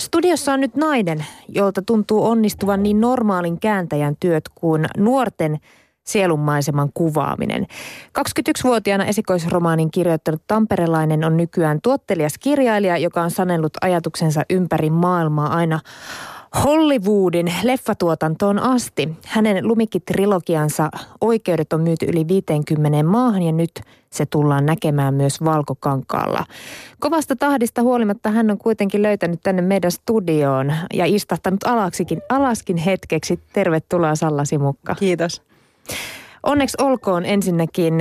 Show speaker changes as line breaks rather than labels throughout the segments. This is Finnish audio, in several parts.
Studiossa on nyt nainen, jolta tuntuu onnistuvan niin normaalin kääntäjän työt kuin nuorten sielunmaiseman kuvaaminen. 21-vuotiaana esikoisromaanin kirjoittanut tamperelainen on nykyään tuottelias kirjailija, joka on sanellut ajatuksensa ympäri maailmaa aina Hollywoodin leffatuotantoon asti. Hänen lumikki-trilogiansa oikeudet on myyty yli 50 maahan ja nyt se tullaan näkemään myös Valkokankaalla. Kovasta tahdista huolimatta hän on kuitenkin löytänyt tänne meidän studioon ja istahtanut alaksikin, alaskin hetkeksi. Tervetuloa Salla Simukka.
Kiitos.
Onneksi olkoon ensinnäkin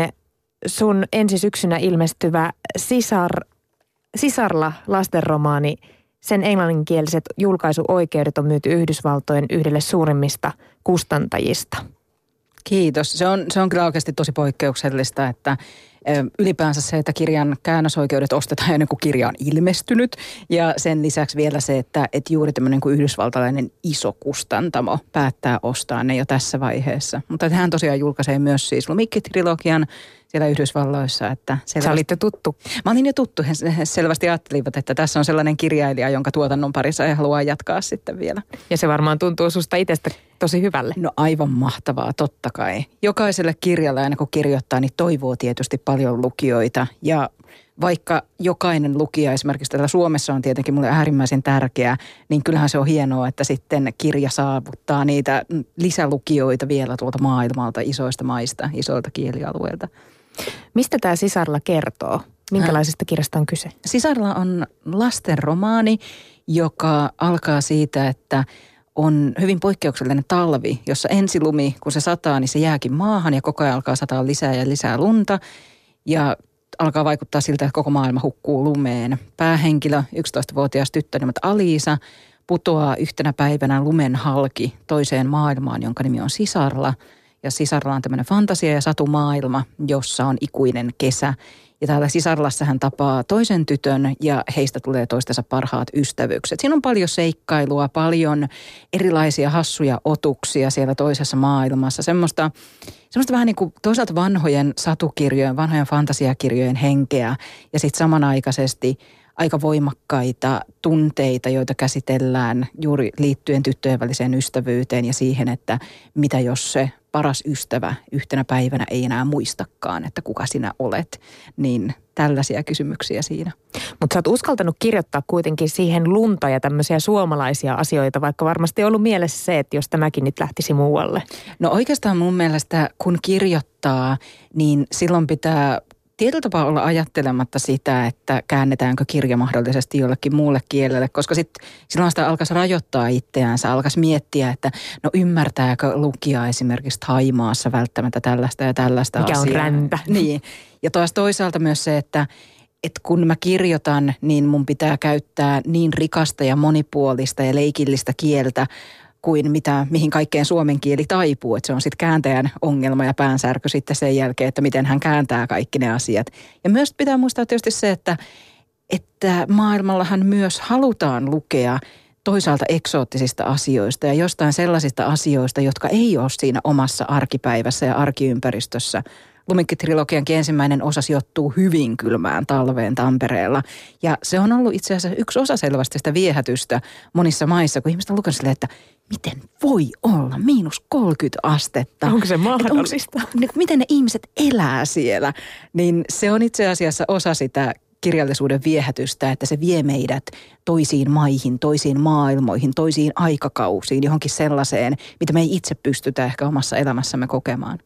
sun ensi syksynä ilmestyvä Sisar, Sisarla lastenromaani – sen englanninkieliset julkaisuoikeudet on myyty Yhdysvaltojen yhdelle suurimmista kustantajista.
Kiitos. Se on, se on kyllä oikeasti tosi poikkeuksellista, että ylipäänsä se, että kirjan käännösoikeudet ostetaan ennen kuin kirja on ilmestynyt. Ja sen lisäksi vielä se, että, että juuri tämmöinen kuin yhdysvaltalainen iso kustantamo päättää ostaa ne jo tässä vaiheessa. Mutta hän tosiaan julkaisee myös siis Lumikki-trilogian siellä Yhdysvalloissa. Että
selvästi... Sä olit jo tuttu.
Mä olin jo tuttu. He selvästi ajattelivat, että tässä on sellainen kirjailija, jonka tuotannon parissa he haluaa jatkaa sitten vielä.
Ja se varmaan tuntuu susta itsestä tosi hyvälle.
No aivan mahtavaa, totta kai. Jokaiselle kirjalle aina kun kirjoittaa, niin toivoo tietysti paljon lukijoita. Ja vaikka jokainen lukija esimerkiksi täällä Suomessa on tietenkin mulle äärimmäisen tärkeä, niin kyllähän se on hienoa, että sitten kirja saavuttaa niitä lisälukijoita vielä tuolta maailmalta, isoista maista, isoilta kielialueilta.
Mistä tämä Sisarla kertoo? Minkälaisesta kirjasta on kyse?
Sisarla on lasten romaani, joka alkaa siitä, että on hyvin poikkeuksellinen talvi, jossa ensilumi, kun se sataa, niin se jääkin maahan ja koko ajan alkaa sataa lisää ja lisää lunta. Ja alkaa vaikuttaa siltä, että koko maailma hukkuu lumeen. Päähenkilö, 11-vuotias tyttö nimeltä Aliisa, putoaa yhtenä päivänä lumen halki toiseen maailmaan, jonka nimi on Sisarla – ja sisarlla on tämmöinen fantasia- ja satumaailma, jossa on ikuinen kesä. Ja täällä sisarlassa hän tapaa toisen tytön ja heistä tulee toistensa parhaat ystävykset. Siinä on paljon seikkailua, paljon erilaisia hassuja otuksia siellä toisessa maailmassa. Semmoista, semmoista vähän niin kuin toisaalta vanhojen satukirjojen, vanhojen fantasiakirjojen henkeä ja sitten samanaikaisesti aika voimakkaita tunteita, joita käsitellään juuri liittyen tyttöjen väliseen ystävyyteen ja siihen, että mitä jos se paras ystävä yhtenä päivänä ei enää muistakaan, että kuka sinä olet, niin tällaisia kysymyksiä siinä.
Mutta sä oot uskaltanut kirjoittaa kuitenkin siihen lunta ja tämmöisiä suomalaisia asioita, vaikka varmasti on ollut mielessä se, että jos tämäkin nyt lähtisi muualle.
No oikeastaan mun mielestä kun kirjoittaa, niin silloin pitää tietyllä tapaa olla ajattelematta sitä, että käännetäänkö kirja mahdollisesti jollekin muulle kielelle, koska sit, silloin sitä alkaisi rajoittaa itseäänsä, alkaisi miettiä, että no ymmärtääkö lukija esimerkiksi Haimaassa välttämättä tällaista ja tällaista
Mikä
asiaa.
on räntä.
Niin. Ja taas toisaalta myös se, että että kun mä kirjoitan, niin mun pitää käyttää niin rikasta ja monipuolista ja leikillistä kieltä, kuin mitä, mihin kaikkeen suomen kieli taipuu. Että se on sitten kääntäjän ongelma ja päänsärky sitten sen jälkeen, että miten hän kääntää kaikki ne asiat. Ja myös pitää muistaa tietysti se, että, että maailmallahan myös halutaan lukea toisaalta eksoottisista asioista ja jostain sellaisista asioista, jotka ei ole siinä omassa arkipäivässä ja arkiympäristössä – Lumikki-trilogiankin ensimmäinen osa sijoittuu hyvin kylmään talveen Tampereella. Ja se on ollut itse asiassa yksi osa selvästi sitä viehätystä monissa maissa, kun ihmiset on lukenut silleen, että miten voi olla miinus 30 astetta.
Onko se mahdollista?
Onko, niin, miten ne ihmiset elää siellä? Niin se on itse asiassa osa sitä kirjallisuuden viehätystä, että se vie meidät toisiin maihin, toisiin maailmoihin, toisiin aikakausiin, johonkin sellaiseen, mitä me ei itse pystytä ehkä omassa elämässämme kokemaan.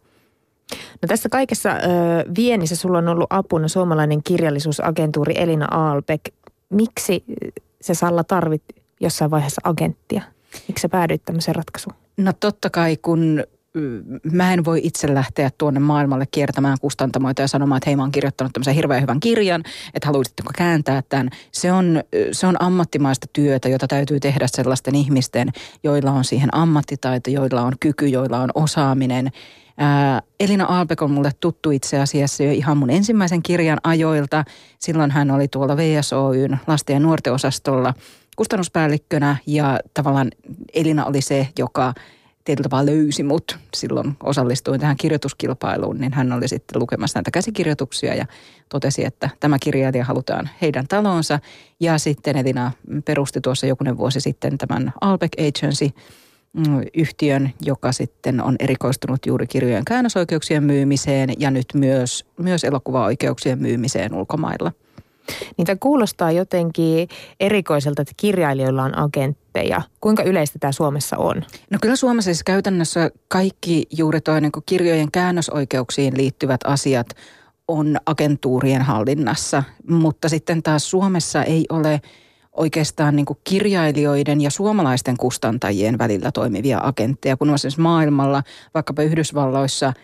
No tässä kaikessa ö, viennissä sulla on ollut apuna suomalainen kirjallisuusagentuuri Elina Aalbeck. Miksi se Salla tarvit jossain vaiheessa agenttia? Miksi sä päädyit tämmöiseen ratkaisuun?
No totta kai, kun mä en voi itse lähteä tuonne maailmalle kiertämään kustantamoita ja sanomaan, että hei mä oon kirjoittanut tämmöisen hirveän hyvän kirjan, että haluaisitteko kääntää tämän. Se on, se on ammattimaista työtä, jota täytyy tehdä sellaisten ihmisten, joilla on siihen ammattitaito, joilla on kyky, joilla on osaaminen – Elina Aalbek on mulle tuttu itse asiassa jo ihan mun ensimmäisen kirjan ajoilta. Silloin hän oli tuolla VSOYn lasten ja nuorten osastolla kustannuspäällikkönä ja tavallaan Elina oli se, joka tietyllä tapaa löysi mut silloin osallistuin tähän kirjoituskilpailuun, niin hän oli sitten lukemassa näitä käsikirjoituksia ja totesi, että tämä kirjailija halutaan heidän talonsa. Ja sitten Elina perusti tuossa jokunen vuosi sitten tämän Albeck Agency yhtiön, joka sitten on erikoistunut juuri kirjojen käännösoikeuksien myymiseen ja nyt myös, myös elokuvaoikeuksien myymiseen ulkomailla.
Niitä kuulostaa jotenkin erikoiselta, että kirjailijoilla on agentteja. Kuinka yleistä tämä Suomessa on?
No kyllä Suomessa siis käytännössä kaikki juuri toi niin kirjojen käännösoikeuksiin liittyvät asiat on agentuurien hallinnassa, mutta sitten taas Suomessa ei ole oikeastaan niin kirjailijoiden ja suomalaisten kustantajien välillä toimivia agentteja, kun on siis maailmalla, vaikkapa Yhdysvalloissa –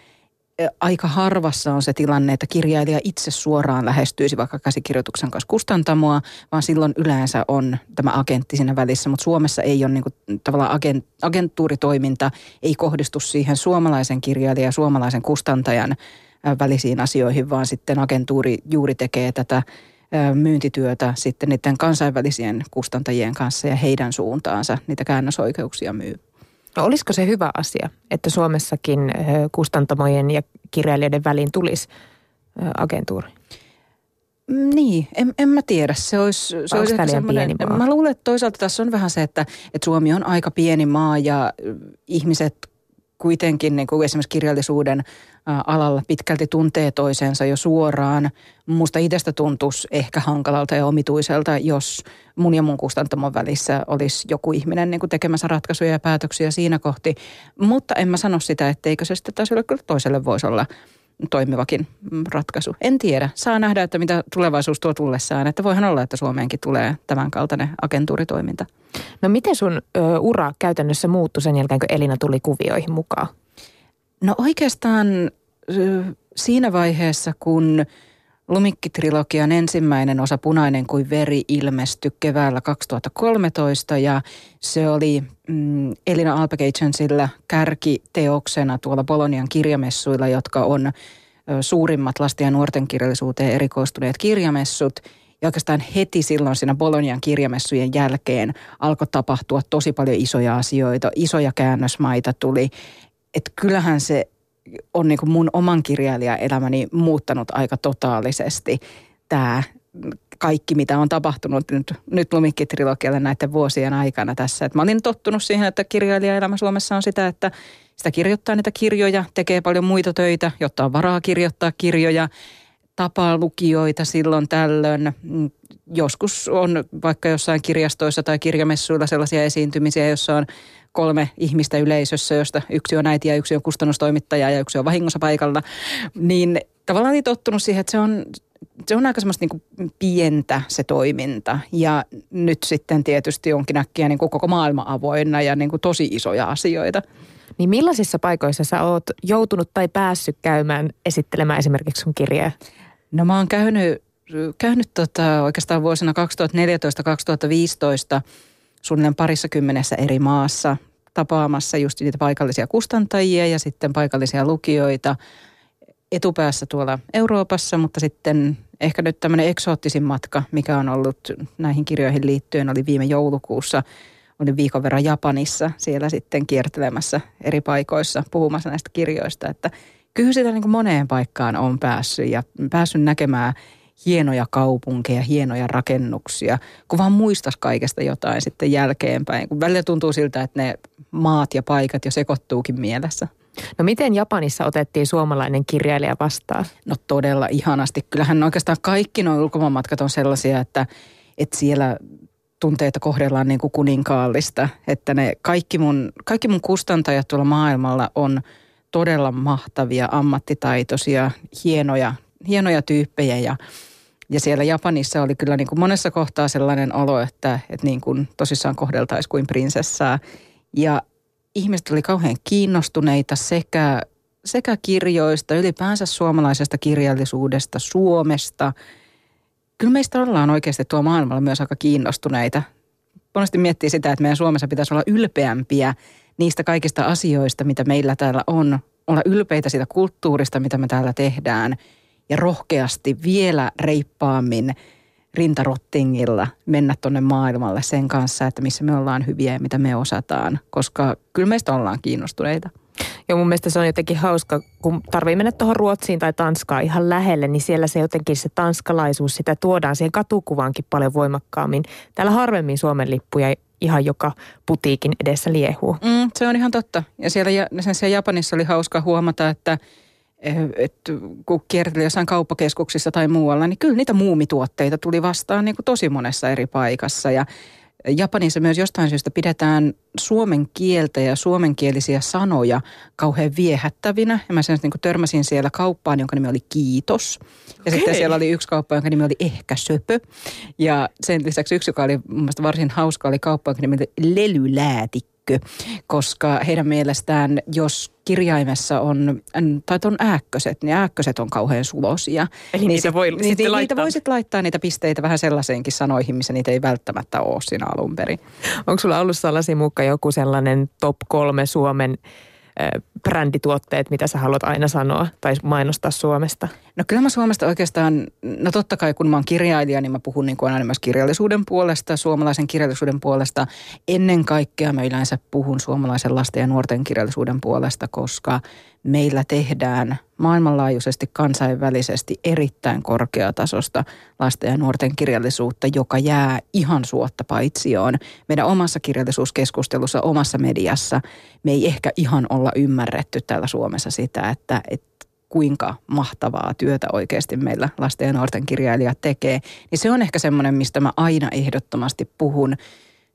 aika harvassa on se tilanne, että kirjailija itse suoraan lähestyisi vaikka käsikirjoituksen kanssa kustantamoa, vaan silloin yleensä on tämä agentti siinä välissä. Mutta Suomessa ei ole niin kuin, tavallaan agent, agenttuuritoiminta, ei kohdistu siihen suomalaisen kirjailijan ja suomalaisen kustantajan välisiin asioihin, vaan sitten agentuuri juuri tekee tätä myyntityötä sitten niiden kansainvälisien kustantajien kanssa ja heidän suuntaansa niitä käännösoikeuksia myy.
No olisiko se hyvä asia, että Suomessakin kustantamojen ja kirjailijoiden väliin tulisi agentuuri?
Mm, niin, en, en mä tiedä. Se olisi, se olisi pieni maa? Mä luulen, että toisaalta tässä on vähän se, että, että Suomi on aika pieni maa ja ihmiset kuitenkin niin kuin esimerkiksi kirjallisuuden alalla pitkälti tuntee toisensa jo suoraan. Musta itsestä tuntuisi ehkä hankalalta ja omituiselta, jos mun ja mun kustantamon välissä olisi joku ihminen niin kuin tekemässä ratkaisuja ja päätöksiä siinä kohti. Mutta en mä sano sitä, etteikö se sitten taas kyllä toiselle voisi olla toimivakin ratkaisu. En tiedä. Saa nähdä, että mitä tulevaisuus tuo tullessaan. Että voihan olla, että Suomeenkin tulee tämän kaltainen agentuuritoiminta.
No miten sun ö, ura käytännössä muuttui sen jälkeen, kun Elina tuli kuvioihin mukaan?
No oikeastaan siinä vaiheessa, kun Lumikki-trilogian ensimmäinen osa Punainen kuin veri ilmestyi keväällä 2013 ja se oli mm, Elina Alpegagensillä kärkiteoksena tuolla Bolonian kirjamessuilla, jotka on suurimmat lasten ja nuorten kirjallisuuteen erikoistuneet kirjamessut. Ja oikeastaan heti silloin siinä Bolonian kirjamessujen jälkeen alkoi tapahtua tosi paljon isoja asioita. Isoja käännösmaita tuli. Että kyllähän se on niin kuin mun oman kirjailijaelämäni muuttanut aika totaalisesti tämä kaikki, mitä on tapahtunut nyt, nyt Lumikki-trilogialle näiden vuosien aikana tässä. Et mä olin tottunut siihen, että kirjailijaelämä Suomessa on sitä, että sitä kirjoittaa niitä kirjoja, tekee paljon muita töitä, jotta on varaa kirjoittaa kirjoja, tapaa lukijoita silloin tällöin. Joskus on vaikka jossain kirjastoissa tai kirjamessuilla sellaisia esiintymisiä, jossa on kolme ihmistä yleisössä, josta yksi on äiti ja yksi on kustannustoimittaja ja yksi on vahingossa paikalla, niin tavallaan oli tottunut siihen, että se on, se on aika semmoista niin kuin pientä se toiminta. Ja nyt sitten tietysti onkin äkkiä niin kuin koko maailma avoinna ja niin kuin tosi isoja asioita.
Niin millaisissa paikoissa sä oot joutunut tai päässyt käymään esittelemään esimerkiksi sun kirjaa?
No mä oon käynyt, käynyt tota, oikeastaan vuosina 2014-2015 suunnilleen parissa kymmenessä eri maassa tapaamassa just niitä paikallisia kustantajia ja sitten paikallisia lukijoita etupäässä tuolla Euroopassa, mutta sitten ehkä nyt tämmöinen eksoottisin matka, mikä on ollut näihin kirjoihin liittyen, oli viime joulukuussa. Olin viikon verran Japanissa siellä sitten kiertelemässä eri paikoissa puhumassa näistä kirjoista, että kyllä sitä niin moneen paikkaan on päässyt ja päässyt näkemään – hienoja kaupunkeja, hienoja rakennuksia, kun vaan muistas kaikesta jotain sitten jälkeenpäin. Kun välillä tuntuu siltä, että ne maat ja paikat jo sekoittuukin mielessä.
No miten Japanissa otettiin suomalainen kirjailija vastaan?
No todella ihanasti. Kyllähän oikeastaan kaikki nuo ulkomaanmatkat on sellaisia, että, että siellä tuntee, että kohdellaan niin kuin kuninkaallista. Että ne kaikki mun, kaikki mun kustantajat tuolla maailmalla on todella mahtavia, ammattitaitoisia, hienoja hienoja tyyppejä ja, ja siellä Japanissa oli kyllä niin kuin monessa kohtaa sellainen olo, että, että niin kuin tosissaan kohdeltaisiin kuin prinsessaa. Ja ihmiset oli kauhean kiinnostuneita sekä, sekä kirjoista, ylipäänsä suomalaisesta kirjallisuudesta, Suomesta. Kyllä meistä ollaan oikeasti tuo maailmalla myös aika kiinnostuneita. Monesti miettii sitä, että meidän Suomessa pitäisi olla ylpeämpiä niistä kaikista asioista, mitä meillä täällä on. Olla ylpeitä siitä kulttuurista, mitä me täällä tehdään – ja rohkeasti vielä reippaammin rintarottingilla mennä tuonne maailmalle sen kanssa, että missä me ollaan hyviä ja mitä me osataan, koska kyllä meistä ollaan kiinnostuneita.
Joo, mun mielestä se on jotenkin hauska, kun tarvii mennä tuohon Ruotsiin tai Tanskaan ihan lähelle, niin siellä se jotenkin se tanskalaisuus, sitä tuodaan siihen katukuvaankin paljon voimakkaammin. Täällä harvemmin Suomen lippuja ihan joka putiikin edessä liehuu.
Mm, se on ihan totta. Ja siellä, sen siellä Japanissa oli hauska huomata, että että kun kierteli jossain kauppakeskuksissa tai muualla, niin kyllä niitä muumituotteita tuli vastaan niin kuin tosi monessa eri paikassa. Ja Japanissa myös jostain syystä pidetään suomen kieltä ja suomenkielisiä sanoja kauhean viehättävinä. Ja mä sen niin törmäsin siellä kauppaan, jonka nimi oli Kiitos. Ja okay. sitten siellä oli yksi kauppa, jonka nimi oli Ehkä söpö. Ja sen lisäksi yksi, joka oli mun varsin hauska, oli kauppa, jonka nimi oli Lelyläätikko ääkkö, koska heidän mielestään, jos kirjaimessa on, tai on ääkköset, niin ääkköset on kauhean sulosia.
Eli niin niitä voi
niin,
sitten
niin,
laittaa.
Niitä voisit laittaa niitä pisteitä vähän sellaiseenkin sanoihin, missä niitä ei välttämättä ole siinä alun perin.
Onko sulla ollut sellaisia mukaan joku sellainen top kolme Suomen brändituotteet, mitä sä haluat aina sanoa tai mainostaa Suomesta?
No kyllä mä Suomesta oikeastaan, no totta kai kun mä oon kirjailija, niin mä puhun niin kuin aina myös kirjallisuuden puolesta, suomalaisen kirjallisuuden puolesta. Ennen kaikkea mä yleensä puhun suomalaisen lasten ja nuorten kirjallisuuden puolesta, koska meillä tehdään maailmanlaajuisesti kansainvälisesti erittäin korkeatasosta lasten ja nuorten kirjallisuutta, joka jää ihan suotta paitsioon. Meidän omassa kirjallisuuskeskustelussa, omassa mediassa me ei ehkä ihan olla ymmärretty täällä Suomessa sitä, että, että kuinka mahtavaa työtä oikeasti meillä lasten ja nuorten kirjailijat tekee, niin se on ehkä semmoinen, mistä mä aina ehdottomasti puhun.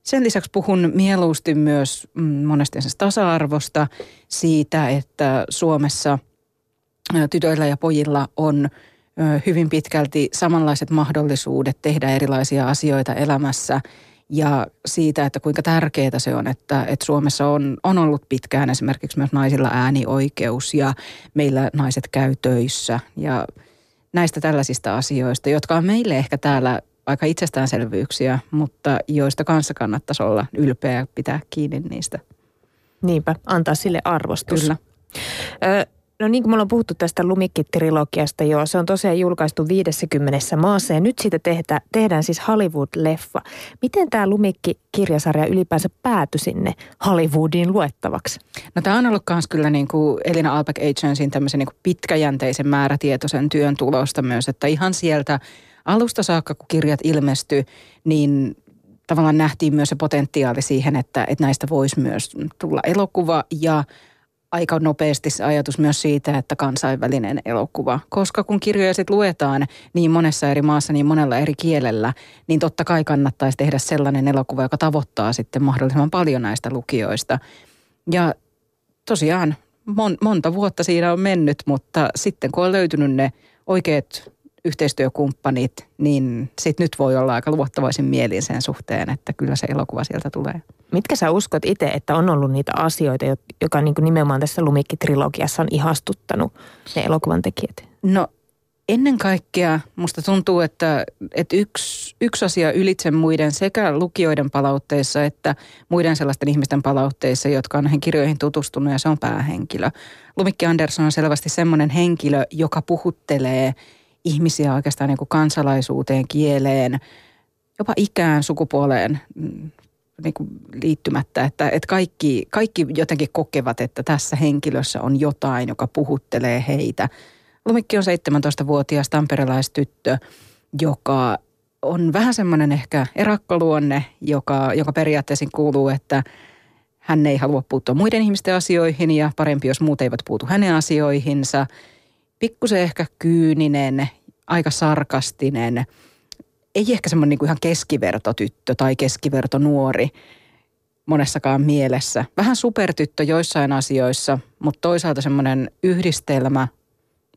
Sen lisäksi puhun mieluusti myös mm, monesti tasa-arvosta, siitä, että Suomessa tytöillä ja pojilla on hyvin pitkälti samanlaiset mahdollisuudet tehdä erilaisia asioita elämässä – ja siitä, että kuinka tärkeää se on, että, että Suomessa on, on ollut pitkään esimerkiksi myös naisilla äänioikeus ja meillä naiset käy töissä ja näistä tällaisista asioista, jotka on meille ehkä täällä aika itsestäänselvyyksiä, mutta joista kanssa kannattaisi olla ylpeä ja pitää kiinni niistä.
Niinpä, antaa sille arvostus.
Kyllä.
Ö, No niin kuin me ollaan puhuttu tästä Lumikki-trilogiasta jo, se on tosiaan julkaistu 50 maassa ja nyt siitä tehdä, tehdään siis Hollywood-leffa. Miten tämä Lumikki-kirjasarja ylipäänsä päätyi sinne Hollywoodiin luettavaksi?
No tämä on ollut myös kyllä niin kuin Elina Albeck Agensin tämmöisen niin kuin pitkäjänteisen määrätietoisen työn tulosta myös, että ihan sieltä alusta saakka, kun kirjat ilmestyi, niin tavallaan nähtiin myös se potentiaali siihen, että, että näistä voisi myös tulla elokuva ja – aika nopeasti se ajatus myös siitä, että kansainvälinen elokuva. Koska kun kirjoja sitten luetaan niin monessa eri maassa, niin monella eri kielellä, niin totta kai kannattaisi tehdä sellainen elokuva, joka tavoittaa sitten mahdollisimman paljon näistä lukijoista. Ja tosiaan mon, monta vuotta siinä on mennyt, mutta sitten kun on löytynyt ne oikeat yhteistyökumppanit, niin sitten nyt voi olla aika luottavaisin mielin sen suhteen, että kyllä se elokuva sieltä tulee.
Mitkä sä uskot itse, että on ollut niitä asioita, joka niin kuin nimenomaan tässä Lumikki-trilogiassa on ihastuttanut ne elokuvan tekijät?
No ennen kaikkea musta tuntuu, että, että yksi, yksi asia ylitse muiden sekä lukijoiden palautteissa että muiden sellaisten ihmisten palautteissa, jotka on näihin kirjoihin tutustunut ja se on päähenkilö. Lumikki Andersson on selvästi semmoinen henkilö, joka puhuttelee ihmisiä oikeastaan niin kuin kansalaisuuteen, kieleen, jopa ikään, sukupuoleen, mm, niin kuin liittymättä, että, että kaikki, kaikki jotenkin kokevat, että tässä henkilössä on jotain, joka puhuttelee heitä. Lumikki on 17-vuotias tamperelaistyttö, joka on vähän semmoinen ehkä erakkoluonne, joka, joka periaatteessa kuuluu, että hän ei halua puuttua muiden ihmisten asioihin ja parempi, jos muut eivät puutu hänen asioihinsa. Pikkusen ehkä kyyninen, aika sarkastinen – ei ehkä semmoinen niin ihan keskivertotyttö tai keskivertonuori monessakaan mielessä. Vähän supertyttö joissain asioissa, mutta toisaalta semmoinen yhdistelmä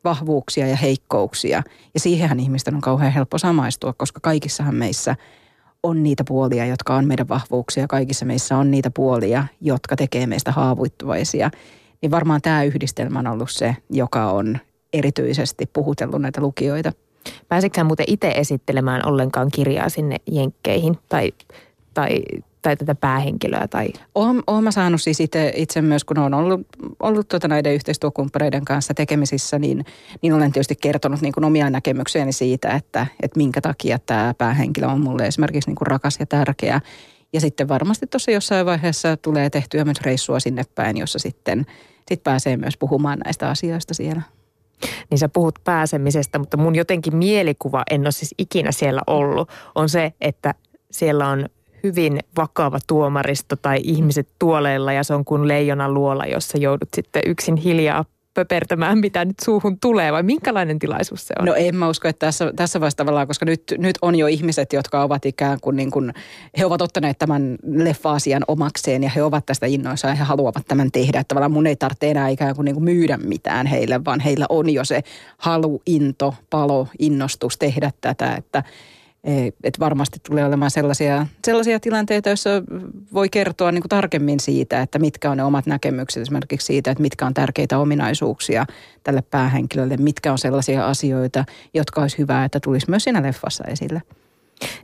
vahvuuksia ja heikkouksia. Ja siihenhän ihmisten on kauhean helppo samaistua, koska kaikissahan meissä on niitä puolia, jotka on meidän vahvuuksia. Kaikissa meissä on niitä puolia, jotka tekee meistä haavoittuvaisia. Niin varmaan tämä yhdistelmä on ollut se, joka on erityisesti puhutellut näitä lukijoita.
Pääsitkö muuten itse esittelemään ollenkaan kirjaa sinne jenkkeihin tai, tai tai tätä päähenkilöä? Tai?
Olen, olen mä saanut siis itse, itse myös, kun olen ollut, ollut tuota näiden yhteistyökumppaneiden kanssa tekemisissä, niin, niin olen tietysti kertonut niin kuin omia näkemyksiäni siitä, että, että minkä takia tämä päähenkilö on mulle esimerkiksi niin kuin rakas ja tärkeä. Ja sitten varmasti tuossa jossain vaiheessa tulee tehtyä myös reissua sinne päin, jossa sitten sit pääsee myös puhumaan näistä asioista siellä.
Niin sä puhut pääsemisestä, mutta mun jotenkin mielikuva, en ole siis ikinä siellä ollut, on se, että siellä on hyvin vakava tuomaristo tai ihmiset tuoleilla ja se on kuin leijona luola, jossa joudut sitten yksin hiljaa pöpertämään, mitä nyt suuhun tulee, vai minkälainen tilaisuus se on?
No en mä usko, että tässä, tässä vaiheessa tavallaan, koska nyt, nyt on jo ihmiset, jotka ovat ikään kuin, niin kuin he ovat ottaneet tämän leffa-asian omakseen ja he ovat tästä innoissaan ja he haluavat tämän tehdä. Että tavallaan mun ei tarvitse enää ikään kuin, niin kuin myydä mitään heille, vaan heillä on jo se halu, into, palo, innostus tehdä tätä, että että varmasti tulee olemaan sellaisia, sellaisia tilanteita, joissa voi kertoa niin kuin tarkemmin siitä, että mitkä on ne omat näkemykset esimerkiksi siitä, että mitkä on tärkeitä ominaisuuksia tälle päähenkilölle, mitkä on sellaisia asioita, jotka olisi hyvä, että tulisi myös siinä leffassa esille.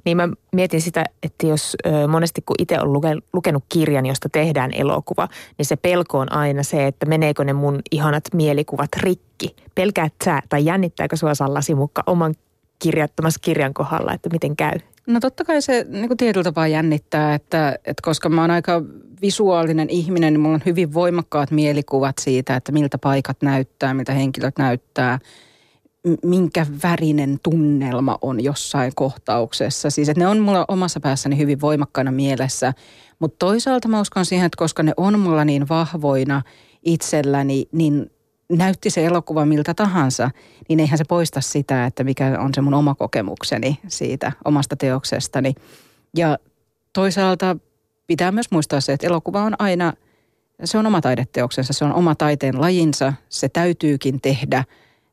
Niin mä mietin sitä, että jos monesti kun itse on luke, lukenut kirjan, josta tehdään elokuva, niin se pelko on aina se, että meneekö ne mun ihanat mielikuvat rikki. Pelkäät sä tai jännittääkö sua Sallasi mukka oman kirjoittamassa kirjan kohdalla, että miten käy?
No totta kai se niin kuin tietyllä tapaa jännittää, että, että koska mä oon aika visuaalinen ihminen, niin mulla on hyvin voimakkaat mielikuvat siitä, että miltä paikat näyttää, miltä henkilöt näyttää, minkä värinen tunnelma on jossain kohtauksessa. Siis että ne on mulla omassa päässäni hyvin voimakkaana mielessä, mutta toisaalta mä uskon siihen, että koska ne on mulla niin vahvoina itselläni, niin näytti se elokuva miltä tahansa, niin eihän se poista sitä, että mikä on se mun oma kokemukseni siitä omasta teoksestani. Ja toisaalta pitää myös muistaa se, että elokuva on aina, se on oma taideteoksensa, se on oma taiteen lajinsa, se täytyykin tehdä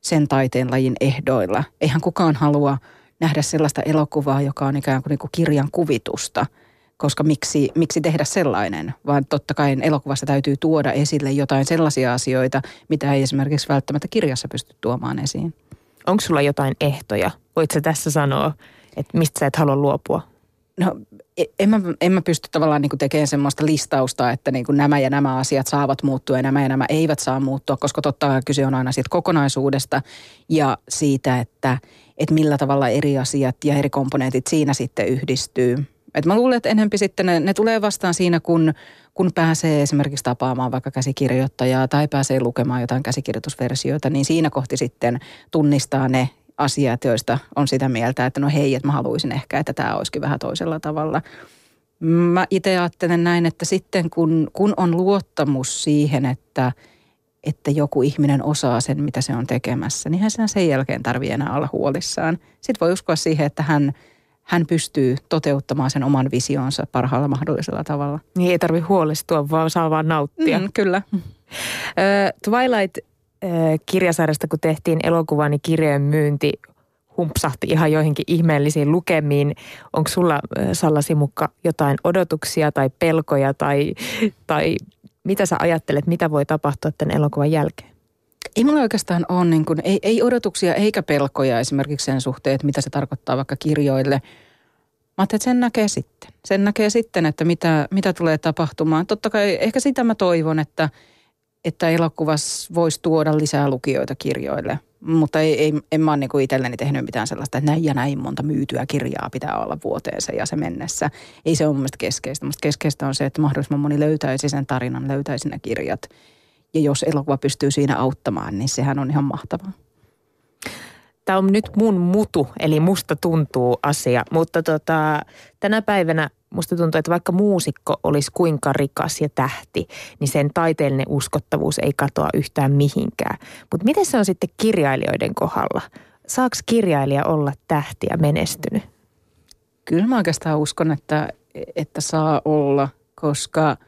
sen taiteen lajin ehdoilla. Eihän kukaan halua nähdä sellaista elokuvaa, joka on ikään kuin, niin kuin kirjan kuvitusta – koska miksi, miksi tehdä sellainen, vaan totta kai elokuvassa täytyy tuoda esille jotain sellaisia asioita, mitä ei esimerkiksi välttämättä kirjassa pysty tuomaan esiin.
Onko sulla jotain ehtoja? Voit sä tässä sanoa, että mistä sä et halua luopua?
No e, en mä, en mä pysty tavallaan niin tekemään semmoista listausta, että niin nämä ja nämä asiat saavat muuttua ja nämä ja nämä eivät saa muuttua, koska totta kai kyse on aina siitä kokonaisuudesta ja siitä, että, että millä tavalla eri asiat ja eri komponentit siinä sitten yhdistyy. Et mä luulen, että enempi sitten ne, ne tulee vastaan siinä, kun, kun pääsee esimerkiksi tapaamaan vaikka käsikirjoittajaa tai pääsee lukemaan jotain käsikirjoitusversioita, niin siinä kohti sitten tunnistaa ne asiat, joista on sitä mieltä, että no hei, että mä haluaisin ehkä, että tämä olisikin vähän toisella tavalla. Mä itse ajattelen näin, että sitten kun, kun on luottamus siihen, että, että joku ihminen osaa sen, mitä se on tekemässä, niin hän sen jälkeen tarvii enää olla huolissaan. Sitten voi uskoa siihen, että hän – hän pystyy toteuttamaan sen oman visionsa parhaalla mahdollisella tavalla.
Niin ei tarvi huolestua, vaan saa vaan nauttia.
Mm, kyllä.
Twilight-kirjasarjasta, kun tehtiin elokuva, niin kirjojen myynti humpsahti ihan joihinkin ihmeellisiin lukemiin. Onko sulla, Salla Simukka, jotain odotuksia tai pelkoja tai, tai mitä sä ajattelet, mitä voi tapahtua tämän elokuvan jälkeen?
Ei mulla oikeastaan ole, niin kuin, ei, ei odotuksia eikä pelkoja esimerkiksi sen suhteen, että mitä se tarkoittaa vaikka kirjoille. Mä että sen näkee sitten. Sen näkee sitten, että mitä, mitä tulee tapahtumaan. Totta kai ehkä sitä mä toivon, että, että elokuvassa voisi tuoda lisää lukijoita kirjoille. Mutta ei, ei, en mä ole niin itselleni tehnyt mitään sellaista, että näin ja näin monta myytyä kirjaa pitää olla vuoteensa ja se mennessä. Ei se ole mun mielestä keskeistä. Musta keskeistä on se, että mahdollisimman moni löytäisi sen tarinan, löytäisi ne kirjat – ja jos elokuva pystyy siinä auttamaan, niin sehän on ihan mahtavaa.
Tämä on nyt mun mutu, eli musta tuntuu asia. Mutta tota, tänä päivänä musta tuntuu, että vaikka muusikko olisi kuinka rikas ja tähti, niin sen taiteellinen uskottavuus ei katoa yhtään mihinkään. Mutta miten se on sitten kirjailijoiden kohdalla? Saako kirjailija olla tähti ja menestynyt?
Kyllä mä oikeastaan uskon, että, että saa olla, koska –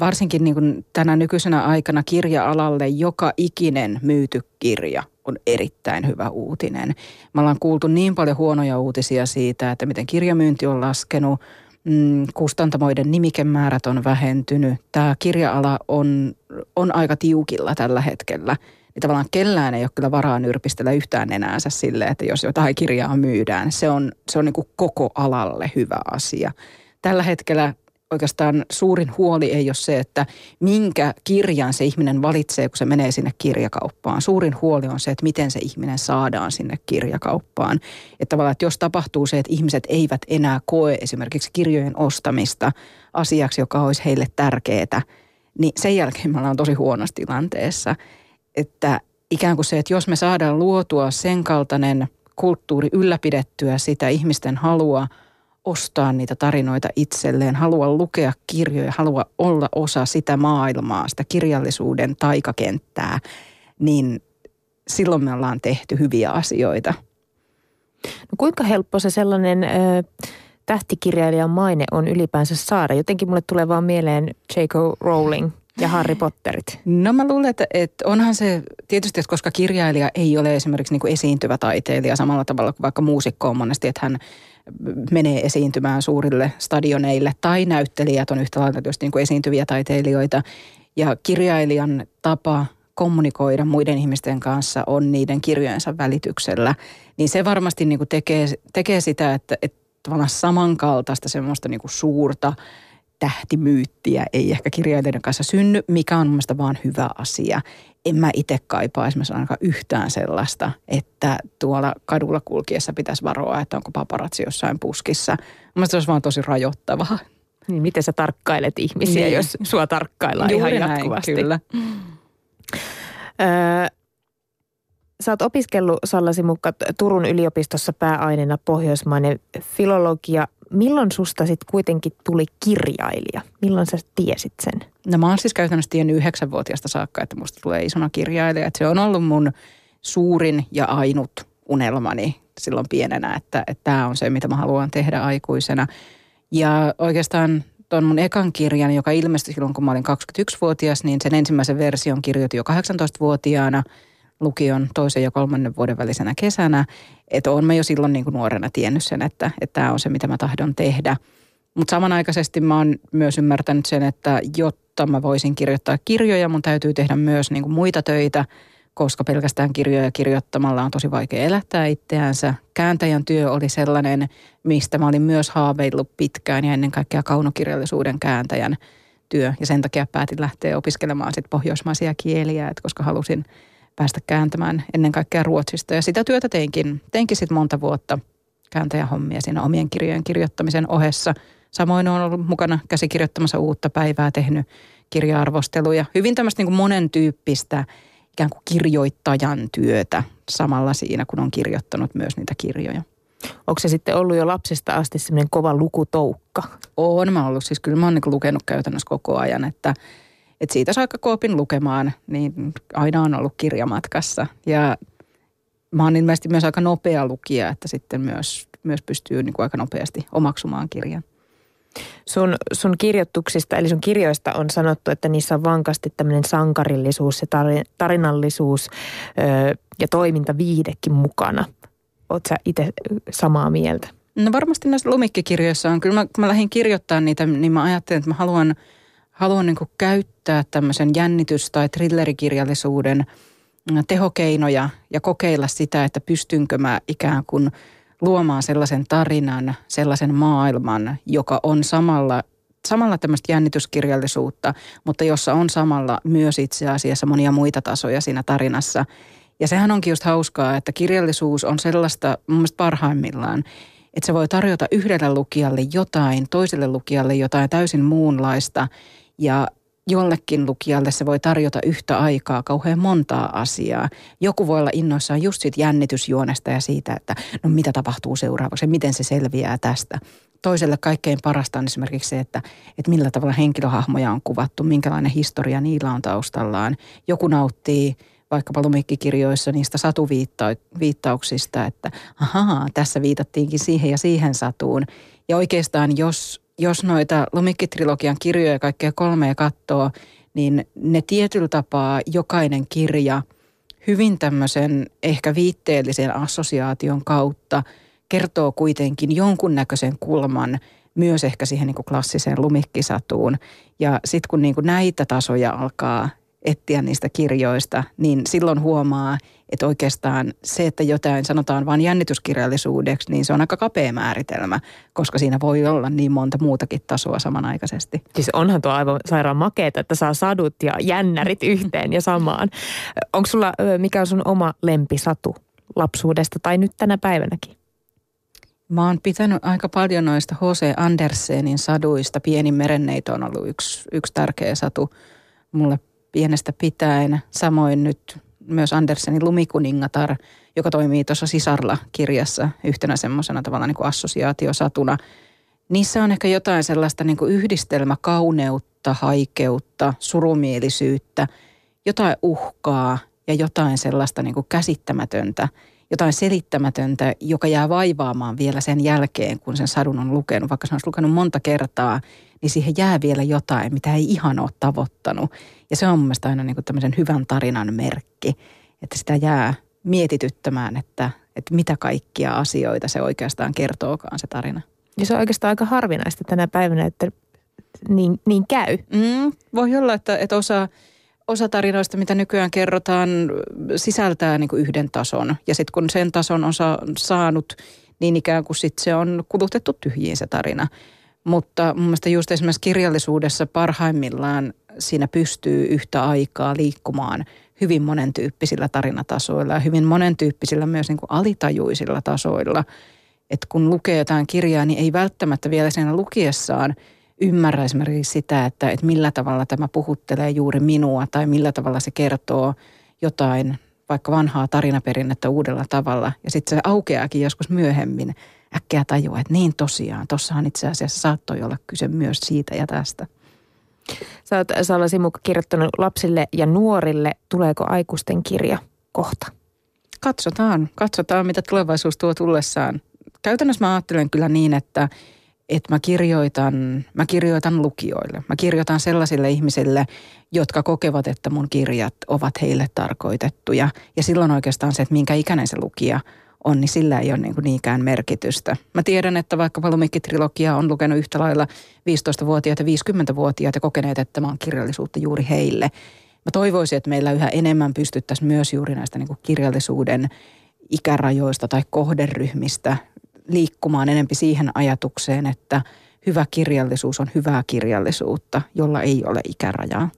varsinkin niin kuin tänä nykyisenä aikana kirja-alalle joka ikinen myyty kirja on erittäin hyvä uutinen. Me ollaan kuultu niin paljon huonoja uutisia siitä, että miten kirjamyynti on laskenut, mm, kustantamoiden nimikemäärät on vähentynyt. Tämä kirja-ala on, on aika tiukilla tällä hetkellä. Niin tavallaan kellään ei ole kyllä varaa nyrpistellä yhtään enäänsä sille, että jos jotain kirjaa myydään. Se on, se on niin kuin koko alalle hyvä asia tällä hetkellä oikeastaan suurin huoli ei ole se, että minkä kirjan se ihminen valitsee, kun se menee sinne kirjakauppaan. Suurin huoli on se, että miten se ihminen saadaan sinne kirjakauppaan. Että tavallaan, että jos tapahtuu se, että ihmiset eivät enää koe esimerkiksi kirjojen ostamista asiaksi, joka olisi heille tärkeää, niin sen jälkeen me ollaan tosi huonossa tilanteessa. Että ikään kuin se, että jos me saadaan luotua sen kaltainen kulttuuri ylläpidettyä sitä ihmisten halua – ostaa niitä tarinoita itselleen, halua lukea kirjoja, halua olla osa sitä maailmaa, sitä kirjallisuuden taikakenttää, niin silloin me ollaan tehty hyviä asioita.
No kuinka helppo se sellainen ö, tähtikirjailijan maine on ylipäänsä saada? Jotenkin mulle tulee vaan mieleen J.K. Rowling ja Harry Potterit?
No mä luulen, että, että onhan se tietysti, että koska kirjailija ei ole esimerkiksi niin kuin esiintyvä taiteilija samalla tavalla kuin vaikka muusikko on monesti, että hän menee esiintymään suurille stadioneille tai näyttelijät on yhtä lailla tietysti niin kuin esiintyviä taiteilijoita. Ja kirjailijan tapa kommunikoida muiden ihmisten kanssa on niiden kirjojensa välityksellä, niin se varmasti niin kuin tekee, tekee sitä, että, että tavallaan samankaltaista semmoista niin kuin suurta tähtimyyttiä ei ehkä kirjailijoiden kanssa synny, mikä on mielestäni vaan hyvä asia. En mä itse kaipaa esimerkiksi ainakaan yhtään sellaista, että tuolla kadulla kulkiessa pitäisi varoa, että onko paparazzi jossain puskissa. Mielestäni se olisi vaan tosi rajoittavaa.
Niin, miten sä tarkkailet ihmisiä, niin. jos sua tarkkaillaan Juuri ihan jatkuvasti?
Näin, kyllä.
Öö, sä oot opiskellut Sallasi mukaan Turun yliopistossa pääaineena pohjoismainen filologia – milloin susta sitten kuitenkin tuli kirjailija? Milloin sä tiesit sen?
No mä oon siis käytännössä tiennyt yhdeksänvuotiaasta saakka, että musta tulee isona kirjailija. Että se on ollut mun suurin ja ainut unelmani silloin pienenä, että tämä on se, mitä mä haluan tehdä aikuisena. Ja oikeastaan tuon mun ekan kirjan, joka ilmestyi silloin, kun mä olin 21-vuotias, niin sen ensimmäisen version kirjoitin jo 18-vuotiaana – lukion toisen ja kolmannen vuoden välisenä kesänä. Että olen mä jo silloin niin kuin nuorena tiennyt sen, että, tämä on se, mitä mä tahdon tehdä. Mutta samanaikaisesti mä oon myös ymmärtänyt sen, että jotta mä voisin kirjoittaa kirjoja, mun täytyy tehdä myös niin kuin muita töitä, koska pelkästään kirjoja kirjoittamalla on tosi vaikea elättää itseänsä. Kääntäjän työ oli sellainen, mistä mä olin myös haaveillut pitkään ja ennen kaikkea kaunokirjallisuuden kääntäjän työ. Ja sen takia päätin lähteä opiskelemaan sit pohjoismaisia kieliä, että koska halusin – päästä kääntämään ennen kaikkea Ruotsista. Ja sitä työtä teinkin, teinkin sitten monta vuotta kääntäjähommia siinä omien kirjojen kirjoittamisen ohessa. Samoin olen ollut mukana käsikirjoittamassa uutta päivää, tehnyt kirja-arvosteluja. Hyvin tämmöistä niin monen tyyppistä ikään kuin kirjoittajan työtä samalla siinä, kun on kirjoittanut myös niitä kirjoja.
Onko se sitten ollut jo lapsesta asti semmoinen kova lukutoukka?
On mä ollut. Siis kyllä mä oon niin lukenut käytännössä koko ajan, että – että siitä saakka kun opin lukemaan, niin aina on ollut kirjamatkassa. Ja mä oon ilmeisesti myös aika nopea lukija, että sitten myös, myös pystyy niin kuin aika nopeasti omaksumaan kirjan.
Sun, sun kirjoituksista, eli sun kirjoista on sanottu, että niissä on vankasti tämmöinen sankarillisuus ja tarinallisuus öö, ja toimintaviidekin mukana. Oletko sä itse samaa mieltä?
No varmasti näissä lumikkikirjoissa on. Kyllä mä, kun mä lähdin kirjoittamaan niitä, niin mä ajattelin, että mä haluan – haluan niin käyttää tämmöisen jännitys- tai thrillerikirjallisuuden mm, tehokeinoja ja kokeilla sitä, että pystynkö mä ikään kuin luomaan sellaisen tarinan, sellaisen maailman, joka on samalla samalla tämmöistä jännityskirjallisuutta, mutta jossa on samalla myös itse asiassa monia muita tasoja siinä tarinassa. Ja sehän onkin just hauskaa, että kirjallisuus on sellaista mun mielestä parhaimmillaan, että se voi tarjota yhdelle lukijalle jotain, toiselle lukijalle jotain täysin muunlaista – ja jollekin lukijalle se voi tarjota yhtä aikaa kauhean montaa asiaa. Joku voi olla innoissaan just siitä jännitysjuonesta ja siitä, että no mitä tapahtuu seuraavaksi ja miten se selviää tästä. Toiselle kaikkein parasta on esimerkiksi se, että, että millä tavalla henkilöhahmoja on kuvattu, minkälainen historia niillä on taustallaan. Joku nauttii vaikkapa lumikkikirjoissa niistä satuviittauksista, että ahaa, tässä viitattiinkin siihen ja siihen satuun. Ja oikeastaan jos jos noita Lumikki-trilogian kirjoja kaikkea kolmea katsoo, niin ne tietyllä tapaa jokainen kirja hyvin tämmöisen ehkä viitteellisen assosiaation kautta kertoo kuitenkin jonkunnäköisen kulman myös ehkä siihen niin kuin klassiseen lumikkisatuun. Ja sitten kun niin kuin näitä tasoja alkaa etsiä niistä kirjoista, niin silloin huomaa, että oikeastaan se, että jotain sanotaan vain jännityskirjallisuudeksi, niin se on aika kapea määritelmä, koska siinä voi olla niin monta muutakin tasoa samanaikaisesti.
Siis onhan tuo aivan sairaan makeeta, että saa sadut ja jännärit yhteen ja samaan. Onko sulla, mikä on sun oma lempisatu lapsuudesta tai nyt tänä päivänäkin?
Mä oon pitänyt aika paljon noista H.C. Andersenin saduista. Pieni merenneito on ollut yksi, yksi tärkeä satu mulle pienestä pitäen. Samoin nyt myös Andersenin Lumikuningatar, joka toimii tuossa Sisarla-kirjassa yhtenä semmoisena tavallaan niin kuin assosiaatiosatuna. Niissä on ehkä jotain sellaista niin kuin yhdistelmäkauneutta, haikeutta, surumielisyyttä, jotain uhkaa ja jotain sellaista niin kuin käsittämätöntä – jotain selittämätöntä, joka jää vaivaamaan vielä sen jälkeen, kun sen sadun on lukenut. Vaikka se olisi lukenut monta kertaa, niin siihen jää vielä jotain, mitä ei ihan ole tavoittanut. Ja se on mun mielestä aina niin kuin tämmöisen hyvän tarinan merkki, että sitä jää mietityttämään, että, että mitä kaikkia asioita se oikeastaan kertookaan se tarina.
Ja se on oikeastaan aika harvinaista tänä päivänä, että niin, niin käy.
Mm, voi olla, että, että osa osa tarinoista, mitä nykyään kerrotaan, sisältää niin kuin yhden tason. Ja sitten kun sen tason on sa- saanut, niin ikään kuin sit se on kulutettu tyhjiin se tarina. Mutta mun mielestä just esimerkiksi kirjallisuudessa parhaimmillaan siinä pystyy yhtä aikaa liikkumaan hyvin monentyyppisillä tarinatasoilla ja hyvin monentyyppisillä myös niin kuin alitajuisilla tasoilla. Että kun lukee jotain kirjaa, niin ei välttämättä vielä siinä lukiessaan – ymmärrä esimerkiksi sitä, että, että millä tavalla tämä puhuttelee juuri minua tai millä tavalla se kertoo jotain vaikka vanhaa tarinaperinnettä uudella tavalla. Ja sitten se aukeaakin joskus myöhemmin äkkiä tajua, että niin tosiaan, tuossahan itse asiassa saattoi olla kyse myös siitä ja tästä.
Sä oot Salla Simukka kirjoittanut lapsille ja nuorille. Tuleeko aikuisten kirja kohta?
Katsotaan, katsotaan mitä tulevaisuus tuo tullessaan. Käytännössä mä ajattelen kyllä niin, että – että mä kirjoitan, mä kirjoitan lukijoille. Mä kirjoitan sellaisille ihmisille, jotka kokevat, että mun kirjat ovat heille tarkoitettuja. Ja silloin oikeastaan se, että minkä ikäinen se lukija on, niin sillä ei ole niin kuin niinkään merkitystä. Mä tiedän, että vaikka Lumikki-trilogia on lukenut yhtä lailla 15-vuotiaat ja 50-vuotiaat ja kokeneet, että tämä on kirjallisuutta juuri heille. Mä toivoisin, että meillä yhä enemmän pystyttäisiin myös juuri näistä niin kuin kirjallisuuden ikärajoista tai kohderyhmistä liikkumaan enempi siihen ajatukseen, että hyvä kirjallisuus on hyvää kirjallisuutta, jolla ei ole ikärajaa.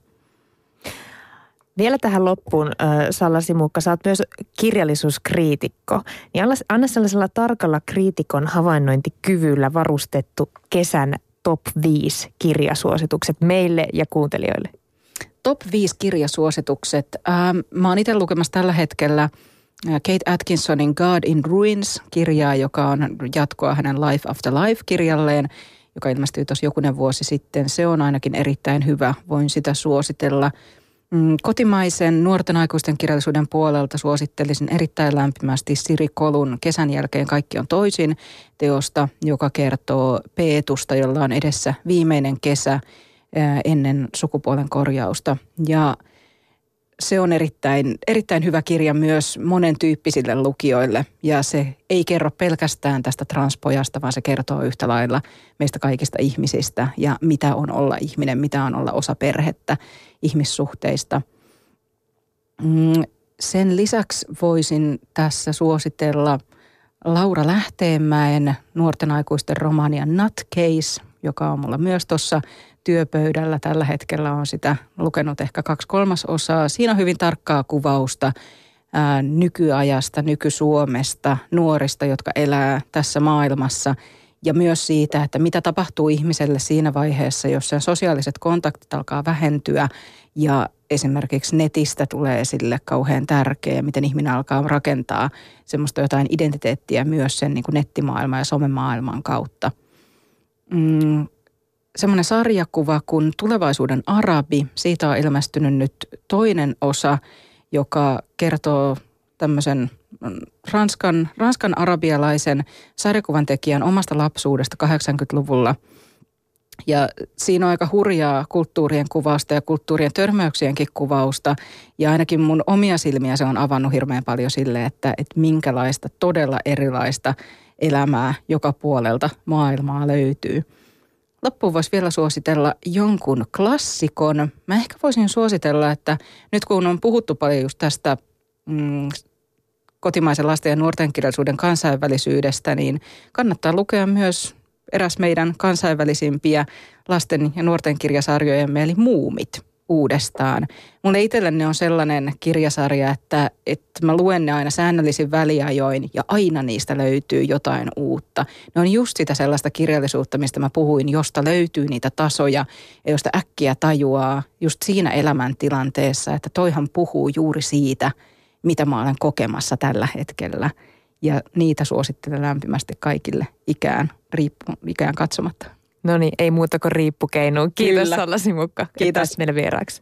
Vielä tähän loppuun, Salla Simukka, sä oot myös kirjallisuuskriitikko. Niin anna sellaisella tarkalla kriitikon havainnointikyvyllä varustettu kesän top 5 kirjasuositukset meille ja kuuntelijoille.
Top 5 kirjasuositukset. Ähm, mä oon itse lukemassa tällä hetkellä – Kate Atkinsonin God in Ruins-kirjaa, joka on jatkoa hänen Life After Life-kirjalleen, joka ilmestyi tuossa jokunen vuosi sitten. Se on ainakin erittäin hyvä, voin sitä suositella. Mm, kotimaisen nuorten aikuisten kirjallisuuden puolelta suosittelisin erittäin lämpimästi Siri Kolun Kesän jälkeen kaikki on toisin teosta, joka kertoo Peetusta, jolla on edessä viimeinen kesä ennen sukupuolen korjausta. Ja se on erittäin, erittäin hyvä kirja myös monen tyyppisille lukijoille ja se ei kerro pelkästään tästä transpojasta, vaan se kertoo yhtä lailla meistä kaikista ihmisistä ja mitä on olla ihminen, mitä on olla osa perhettä, ihmissuhteista. Mm, sen lisäksi voisin tässä suositella Laura Lähteenmäen nuorten aikuisten romaania Nutcase, joka on mulla myös tuossa työpöydällä tällä hetkellä on sitä lukenut ehkä kaksi kolmasosaa. Siinä on hyvin tarkkaa kuvausta ää, nykyajasta, nyky-Suomesta, nuorista, jotka elää tässä maailmassa ja myös siitä, että mitä tapahtuu ihmiselle siinä vaiheessa, jos sen sosiaaliset kontaktit alkaa vähentyä ja esimerkiksi netistä tulee esille kauhean tärkeä, miten ihminen alkaa rakentaa semmoista jotain identiteettiä myös sen niin kuin nettimaailman ja somemaailman kautta. Mm, semmoinen sarjakuva kuin Tulevaisuuden arabi. Siitä on ilmestynyt nyt toinen osa, joka kertoo tämmöisen ranskan, ranskan arabialaisen sarjakuvan tekijän omasta lapsuudesta 80-luvulla. Ja siinä on aika hurjaa kulttuurien kuvausta ja kulttuurien törmäyksienkin kuvausta. Ja ainakin mun omia silmiä se on avannut hirveän paljon sille, että, että minkälaista todella erilaista elämää joka puolelta maailmaa löytyy – loppuun voisi vielä suositella jonkun klassikon. Mä ehkä voisin suositella, että nyt kun on puhuttu paljon just tästä mm, kotimaisen lasten ja nuorten kirjallisuuden kansainvälisyydestä, niin kannattaa lukea myös eräs meidän kansainvälisimpiä lasten ja nuorten kirjasarjoja, eli Muumit uudestaan. Mulle itselleni on sellainen kirjasarja, että, että mä luen ne aina säännöllisin väliajoin ja aina niistä löytyy jotain uutta. Ne on just sitä sellaista kirjallisuutta, mistä mä puhuin, josta löytyy niitä tasoja ja josta äkkiä tajuaa just siinä elämäntilanteessa, että toihan puhuu juuri siitä, mitä mä olen kokemassa tällä hetkellä. Ja niitä suosittelen lämpimästi kaikille ikään, riippu, ikään katsomatta.
No niin, ei muuta kuin riippukeinuun. Kiitos Kyllä. Salla Simukka.
Kiitos
meille vieraaksi.